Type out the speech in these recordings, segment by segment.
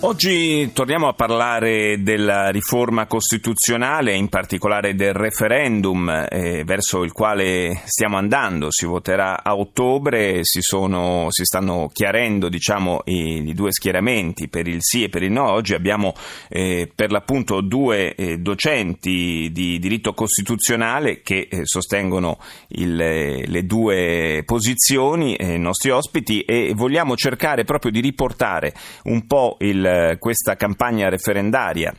Oggi torniamo a parlare della riforma costituzionale, in particolare del referendum eh, verso il quale stiamo andando. Si voterà a ottobre, si, sono, si stanno chiarendo diciamo, i, i, due schieramenti per il sì e per il no. Oggi abbiamo eh, per l'appunto due eh, docenti di diritto costituzionale che eh, sostengono il, le due posizioni, i nostri ospiti, e vogliamo cercare proprio di riportare un po' il questa campagna referendaria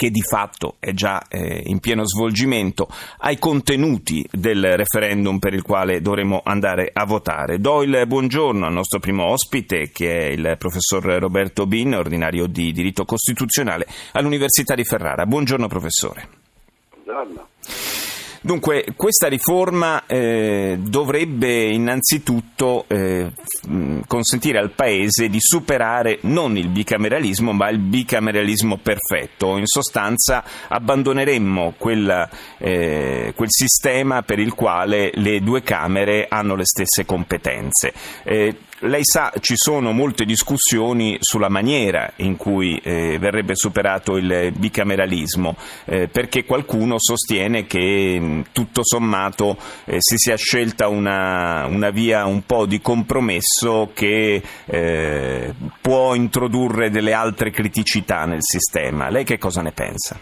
che di fatto è già eh, in pieno svolgimento, ai contenuti del referendum per il quale dovremo andare a votare. Do il buongiorno al nostro primo ospite, che è il professor Roberto Bin, ordinario di diritto costituzionale all'Università di Ferrara. Buongiorno professore. Buongiorno. Dunque, questa riforma eh, dovrebbe innanzitutto eh, consentire al Paese di superare non il bicameralismo, ma il bicameralismo perfetto. In sostanza abbandoneremmo quella, eh, quel sistema per il quale le due Camere hanno le stesse competenze. Lei sa, ci sono molte discussioni sulla maniera in cui eh, verrebbe superato il bicameralismo, eh, perché qualcuno sostiene che mh, tutto sommato eh, si sia scelta una, una, via un po' di compromesso che eh, può introdurre delle altre criticità nel sistema. Lei che cosa ne pensa?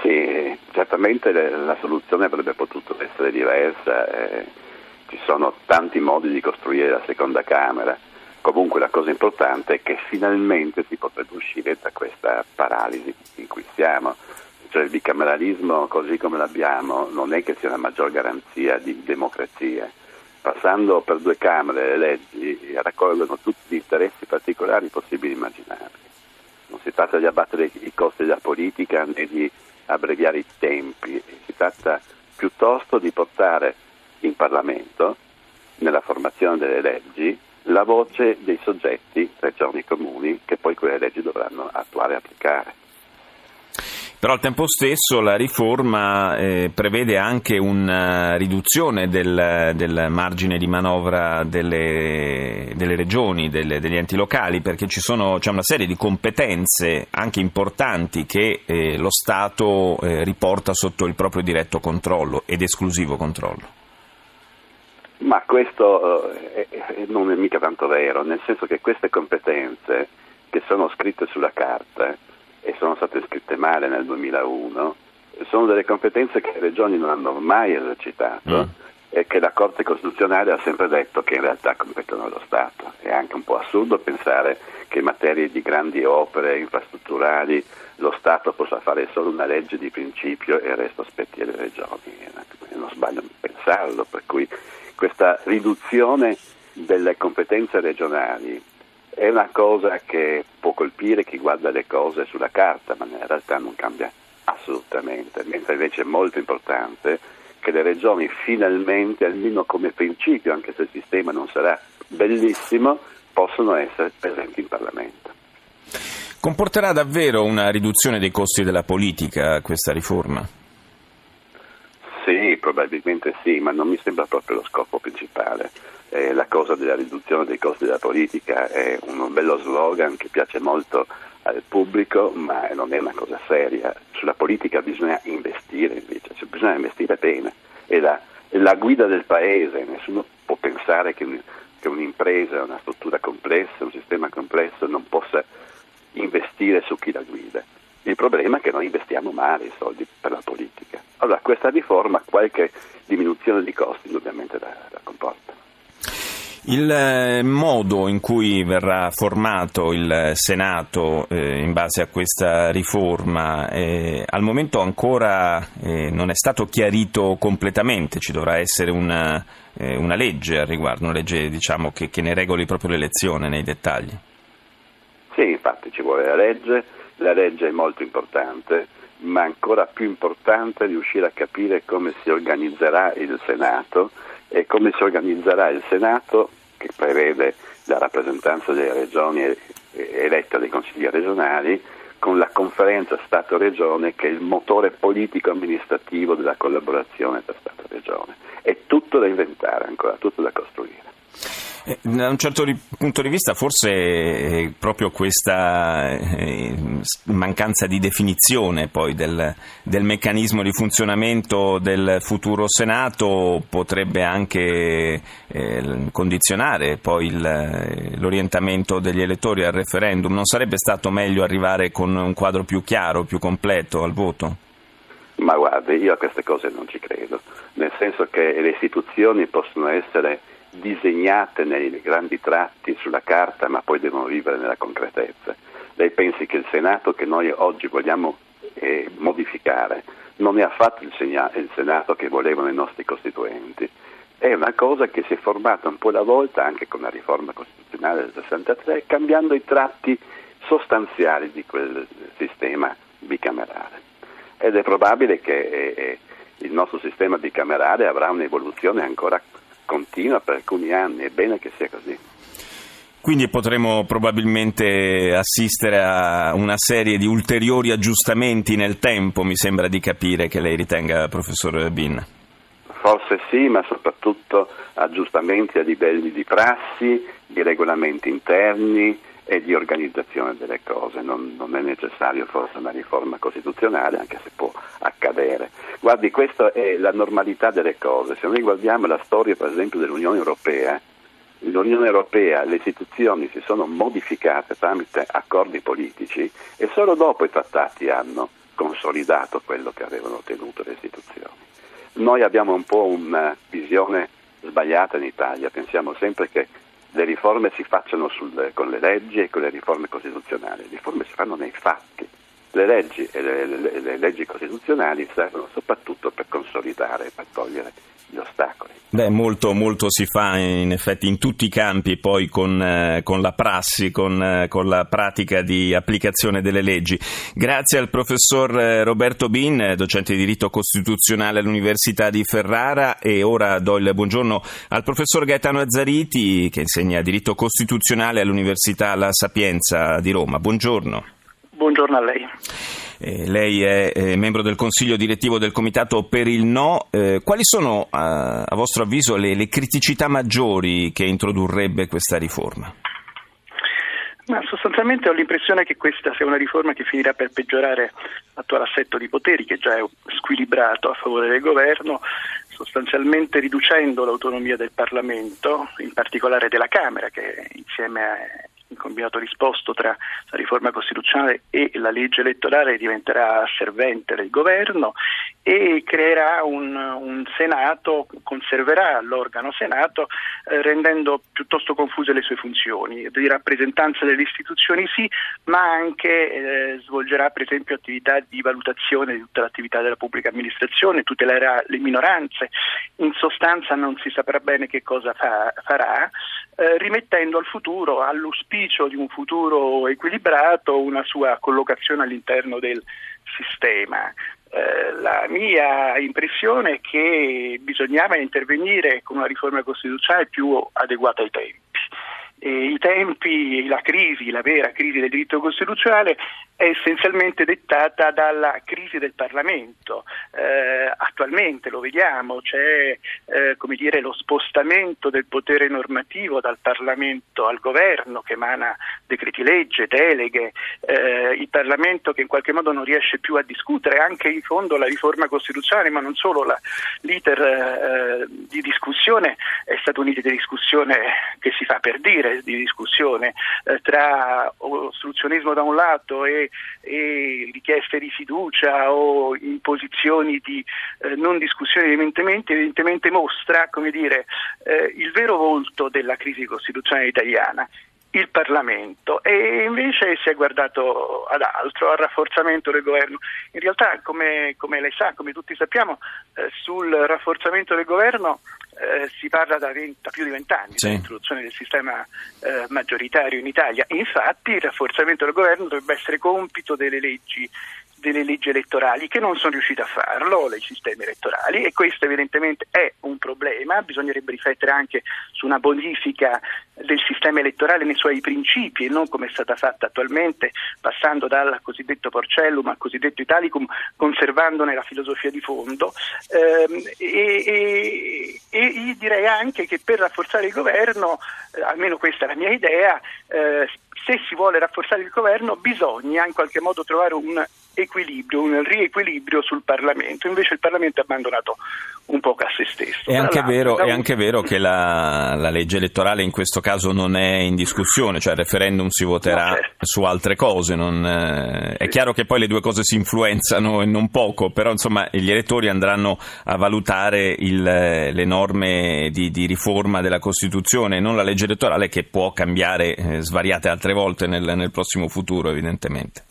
Sì, certamente la soluzione avrebbe potuto essere diversa eh, ci sono tanti modi di costruire la seconda Camera. Comunque la cosa importante è che finalmente si potrebbe uscire da questa paralisi in cui siamo. Cioè il bicameralismo così come l'abbiamo non è che sia una maggior garanzia di democrazia. Passando per due Camere le leggi raccolgono tutti gli interessi particolari possibili e immaginabili. Non si tratta di abbattere i costi della politica né di abbreviare i tempi, si tratta piuttosto di portare in Parlamento, nella formazione delle leggi, la voce dei soggetti, regioni comuni, che poi quelle leggi dovranno attuare e applicare. Però al tempo stesso la riforma eh, prevede anche una riduzione del, del margine di manovra delle, delle regioni, delle, degli enti locali, perché sono, c'è una serie di competenze anche importanti che eh, lo Stato eh, riporta sotto il proprio diretto controllo ed esclusivo controllo. Ma questo eh, non è mica tanto vero, nel senso che queste competenze che sono scritte sulla carta e sono state scritte male nel 2001 sono delle competenze che le regioni non hanno mai esercitato mm. e che la Corte Costituzionale ha sempre detto che in realtà competono allo Stato. È anche un po' assurdo pensare che in materie di grandi opere infrastrutturali lo Stato possa fare solo una legge di principio e il resto aspetti alle regioni. Non sbaglio a pensarlo, per cui questa riduzione delle competenze regionali è una cosa che può colpire chi guarda le cose sulla carta, ma in realtà non cambia assolutamente, mentre invece è molto importante che le regioni finalmente, almeno come principio, anche se il sistema non sarà bellissimo, possono essere presenti in Parlamento. Comporterà davvero una riduzione dei costi della politica questa riforma? Probabilmente sì, ma non mi sembra proprio lo scopo principale. Eh, la cosa della riduzione dei costi della politica è un bello slogan che piace molto al pubblico, ma non è una cosa seria. Sulla politica bisogna investire invece, cioè, bisogna investire bene. È la, è la, guida del paese, nessuno può pensare che, un, che un'impresa, una struttura complessa, un sistema complesso non possa investire su chi la guida. Il problema è che noi investiamo male i soldi per la politica. Allora questa riforma qualche diminuzione di costi indubbiamente la, la comporta. Il eh, modo in cui verrà formato il Senato eh, in base a questa riforma eh, al momento ancora eh, non è stato chiarito completamente, ci dovrà essere una, eh, una legge al riguardo, una legge diciamo, che, che ne regoli proprio l'elezione nei dettagli. Sì, infatti ci vuole la legge, la legge è molto importante ma ancora più importante riuscire a capire come si organizzerà il Senato e come si organizzerà il Senato che prevede la rappresentanza delle regioni eletta dai consigli regionali con la conferenza Stato-Regione che è il motore politico-amministrativo della collaborazione tra Stato e Regione. È tutto da inventare ancora, tutto da costruire. Eh, da un certo punto di vista forse proprio questa eh, mancanza di definizione poi del, del, meccanismo di funzionamento del futuro Senato potrebbe anche eh, condizionare poi il, l'orientamento degli elettori al referendum. Non sarebbe stato meglio arrivare con un quadro più chiaro, più completo al voto? Ma guardi, io a queste cose non ci credo, nel senso che le istituzioni possono essere disegnate nei grandi tratti sulla carta, ma poi devono vivere nella concretezza. Lei pensi che il Senato che noi oggi vogliamo eh, modificare non è affatto il, segna- il Senato che volevano i nostri costituenti, è una cosa che si è formata un po' alla volta anche con la riforma costituzionale del 63, cambiando i tratti sostanziali di quel sistema bicamerale. Ed è probabile che eh, eh il nostro sistema bicamerale avrà un'evoluzione ancora continua per alcuni anni, è bene che sia così. Quindi potremo probabilmente assistere a una serie di ulteriori aggiustamenti nel tempo, mi sembra di capire che lei ritenga, professor Bin. Forse sì, ma soprattutto aggiustamenti a livelli di prassi, di regolamenti interni e di organizzazione delle cose. Non, non è necessario forse una riforma costituzionale, anche se può accadere. Guardi, questa è la normalità delle cose. Se noi guardiamo la storia, per esempio, dell'Unione Europea, l'Unione Europea, le istituzioni si sono modificate tramite accordi politici e solo dopo i trattati hanno consolidato quello che avevano ottenuto le istituzioni. Noi abbiamo un po' una visione sbagliata in Italia, pensiamo sempre che le riforme si facciano sul, con le leggi e con le riforme costituzionali, le riforme si fanno nei fatti. Le leggi le, le, le leggi costituzionali servono soprattutto per consolidare, per togliere gli ostacoli. Beh, molto, molto si fa in effetti in tutti i campi poi con, eh, con la prassi, con, eh, con, la pratica di applicazione delle leggi. Grazie al professor eh, Roberto Bin, docente di diritto costituzionale all'Università di Ferrara e ora do il buongiorno al professor Gaetano Azzariti che insegna diritto costituzionale all'Università La Sapienza di Roma. Buongiorno. Buongiorno a lei. Eh, lei è eh, membro del consiglio direttivo del Comitato per il No. Eh, quali sono, a, a vostro avviso, le, le, criticità maggiori che introdurrebbe questa riforma? Ma sostanzialmente ho l'impressione che questa sia una riforma che finirà per peggiorare l'attuale assetto di poteri, che già è squilibrato a favore del governo, sostanzialmente riducendo l'autonomia del Parlamento, in particolare della Camera, che insieme a combinato risposto tra la riforma costituzionale e la legge elettorale diventerà servente del governo e creerà un, un Senato, conserverà l'organo Senato eh, rendendo piuttosto confuse le sue funzioni, di rappresentanza delle istituzioni sì, ma anche eh, svolgerà per esempio attività di valutazione di tutta l'attività della pubblica amministrazione, tutelerà le minoranze, in sostanza non si saprà bene che cosa fa, farà, eh, rimettendo al futuro, all'auspicio di un futuro equilibrato, una sua collocazione all'interno del sistema. Eh, la mia impressione è che bisognava intervenire con una riforma costituzionale più adeguata ai tempi. E I tempi, la crisi, la vera crisi del diritto costituzionale è essenzialmente dettata dalla crisi del Parlamento. Eh, attualmente lo vediamo, c'è eh, dire, lo spostamento del potere normativo dal Parlamento al governo che emana decreti legge, deleghe, eh, il Parlamento che in qualche modo non riesce più a discutere anche in fondo la riforma costituzionale, ma non solo, la, l'iter eh, di discussione è stato un iter di discussione che si fa per dire, di discussione eh, tra ostruzionismo da un lato e e richieste di fiducia o imposizioni di eh, non discussione di evidentemente, evidentemente mostra dire, eh, il vero volto della crisi costituzionale italiana il Parlamento e invece si è guardato ad altro, al rafforzamento del governo. In realtà, come, come lei sa, come tutti sappiamo, eh, sul rafforzamento del governo eh, si parla da, 20, da, più di vent'anni, sì. dell'introduzione del sistema eh, maggioritario in Italia. Infatti il rafforzamento del governo dovrebbe essere compito delle leggi delle leggi elettorali che non sono riusciti a farlo, i sistemi elettorali e questo evidentemente è un problema, bisognerebbe riflettere anche su una bonifica del sistema elettorale nei suoi principi e non come è stata fatta attualmente passando dal cosiddetto Porcellum al cosiddetto Italicum conservandone la filosofia di fondo. Ehm, e, e, e, direi anche che per rafforzare il governo, eh, almeno questa è la mia idea, eh, se si vuole rafforzare il governo bisogna in qualche modo trovare un equilibrio, un riequilibrio sul Parlamento, invece il Parlamento è abbandonato un po' a se stesso. È anche, vero, è anche vero, che la, la, legge elettorale in questo caso non è in discussione, cioè il referendum si voterà no, certo. su altre cose, non, eh, è chiaro che poi le due cose si influenzano e non poco, però insomma gli elettori andranno a valutare il, le norme di, di, riforma della Costituzione, non la legge elettorale che può cambiare eh, svariate altre volte nel, nel prossimo futuro evidentemente.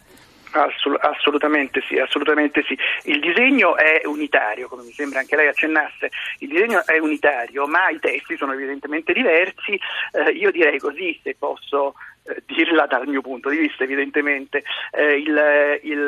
Assolutamente sì, assolutamente sì. Il disegno è unitario, come mi sembra anche lei accennasse, il disegno è unitario, ma i testi sono evidentemente diversi. Eh, io direi così, se posso eh, dirla dal mio punto di vista evidentemente, eh, il, il,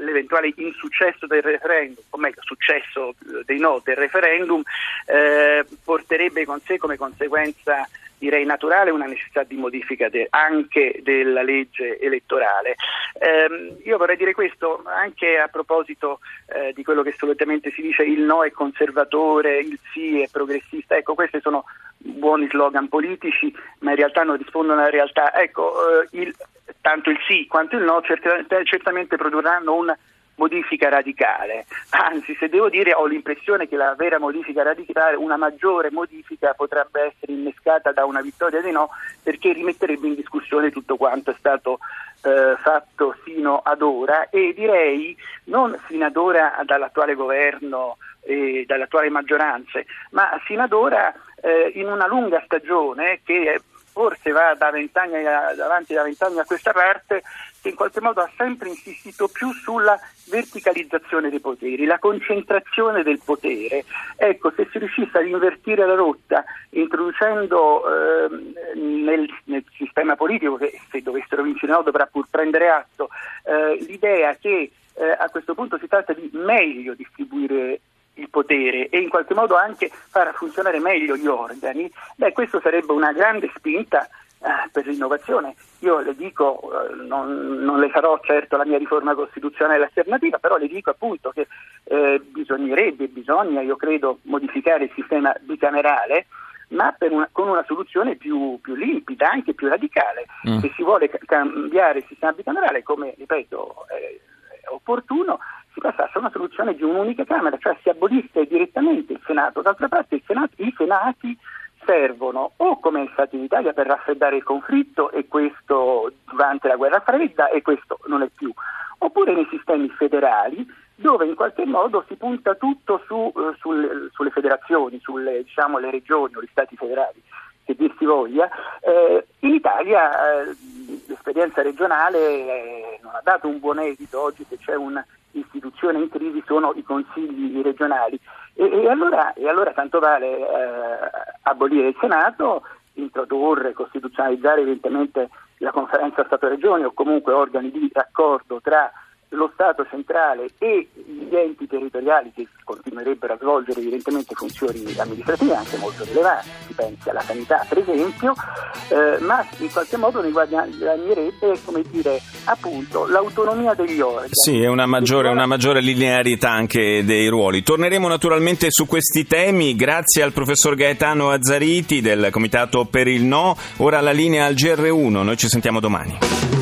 l'eventuale insuccesso del referendum, o meglio successo dei no del referendum, eh, porterebbe con sé come conseguenza direi naturale una necessità di modifica de, anche della legge elettorale. Eh, io vorrei dire questo anche a proposito eh, di quello che solitamente si dice il no è conservatore, il sì è progressista, ecco questi sono buoni slogan politici ma in realtà non rispondono alla realtà. Ecco, eh, il, tanto il sì quanto il no certamente, produrranno un modifica radicale, anzi se devo dire ho l'impressione che la vera modifica radicale, una maggiore modifica potrebbe essere innescata da una vittoria dei no perché rimetterebbe in discussione tutto quanto è stato eh, fatto fino ad ora. E direi non fino ad ora dall'attuale governo e dalle attuali maggioranze, ma fino ad ora eh, in una lunga stagione che forse va da vent'anni avanti da vent'anni a questa parte, che in qualche modo ha sempre insistito più sulla verticalizzazione dei poteri, la concentrazione del potere. Ecco, se si riuscisse ad invertire la rotta introducendo eh, nel, nel, sistema politico, che se dovessero vincere no dovrà pur prendere atto, eh, l'idea che eh, a questo punto si tratta di meglio distribuire il potere e in qualche modo anche far funzionare meglio gli organi, beh, questo sarebbe una grande spinta eh, per l'innovazione. Io le dico, eh, non, non, le farò certo la mia riforma costituzionale alternativa, però le dico appunto che eh, bisognerebbe, bisogna, io credo, modificare il sistema bicamerale ma una, con una soluzione più, più, limpida, anche più radicale. Mm. Se si vuole cambiare il sistema bicamerale, come ripeto, è, è opportuno, si passasse a una soluzione di un'unica Camera, cioè si abolisse direttamente il Senato. D'altra parte Senato, i Senati servono o come è stato in Italia per raffreddare il conflitto e questo durante la guerra fredda e questo non è più, oppure nei sistemi federali dove in qualche modo si punta tutto su, eh, sulle, sulle, federazioni, sulle diciamo, regioni o gli stati federali, che dir si voglia. Eh, in Italia eh, l'esperienza regionale eh, non ha dato un buon esito, oggi se c'è un istituzione in crisi sono i consigli regionali. E, e, allora, e allora, tanto vale eh, abolire il Senato, introdurre, costituzionalizzare evidentemente la conferenza Stato-Regioni o comunque organi di raccordo tra lo Stato centrale e gli enti territoriali che continuerebbero a svolgere evidentemente funzioni amministrative anche molto rilevanti, si pensi alla sanità per esempio, eh, ma in qualche modo ne guadagnerebbe come dire appunto l'autonomia degli organi. Sì, è una maggiore, una maggiore linearità anche dei ruoli. Torneremo naturalmente su questi temi, grazie al professor Gaetano Azzariti del Comitato per il No, ora la linea al GR1, noi ci sentiamo domani.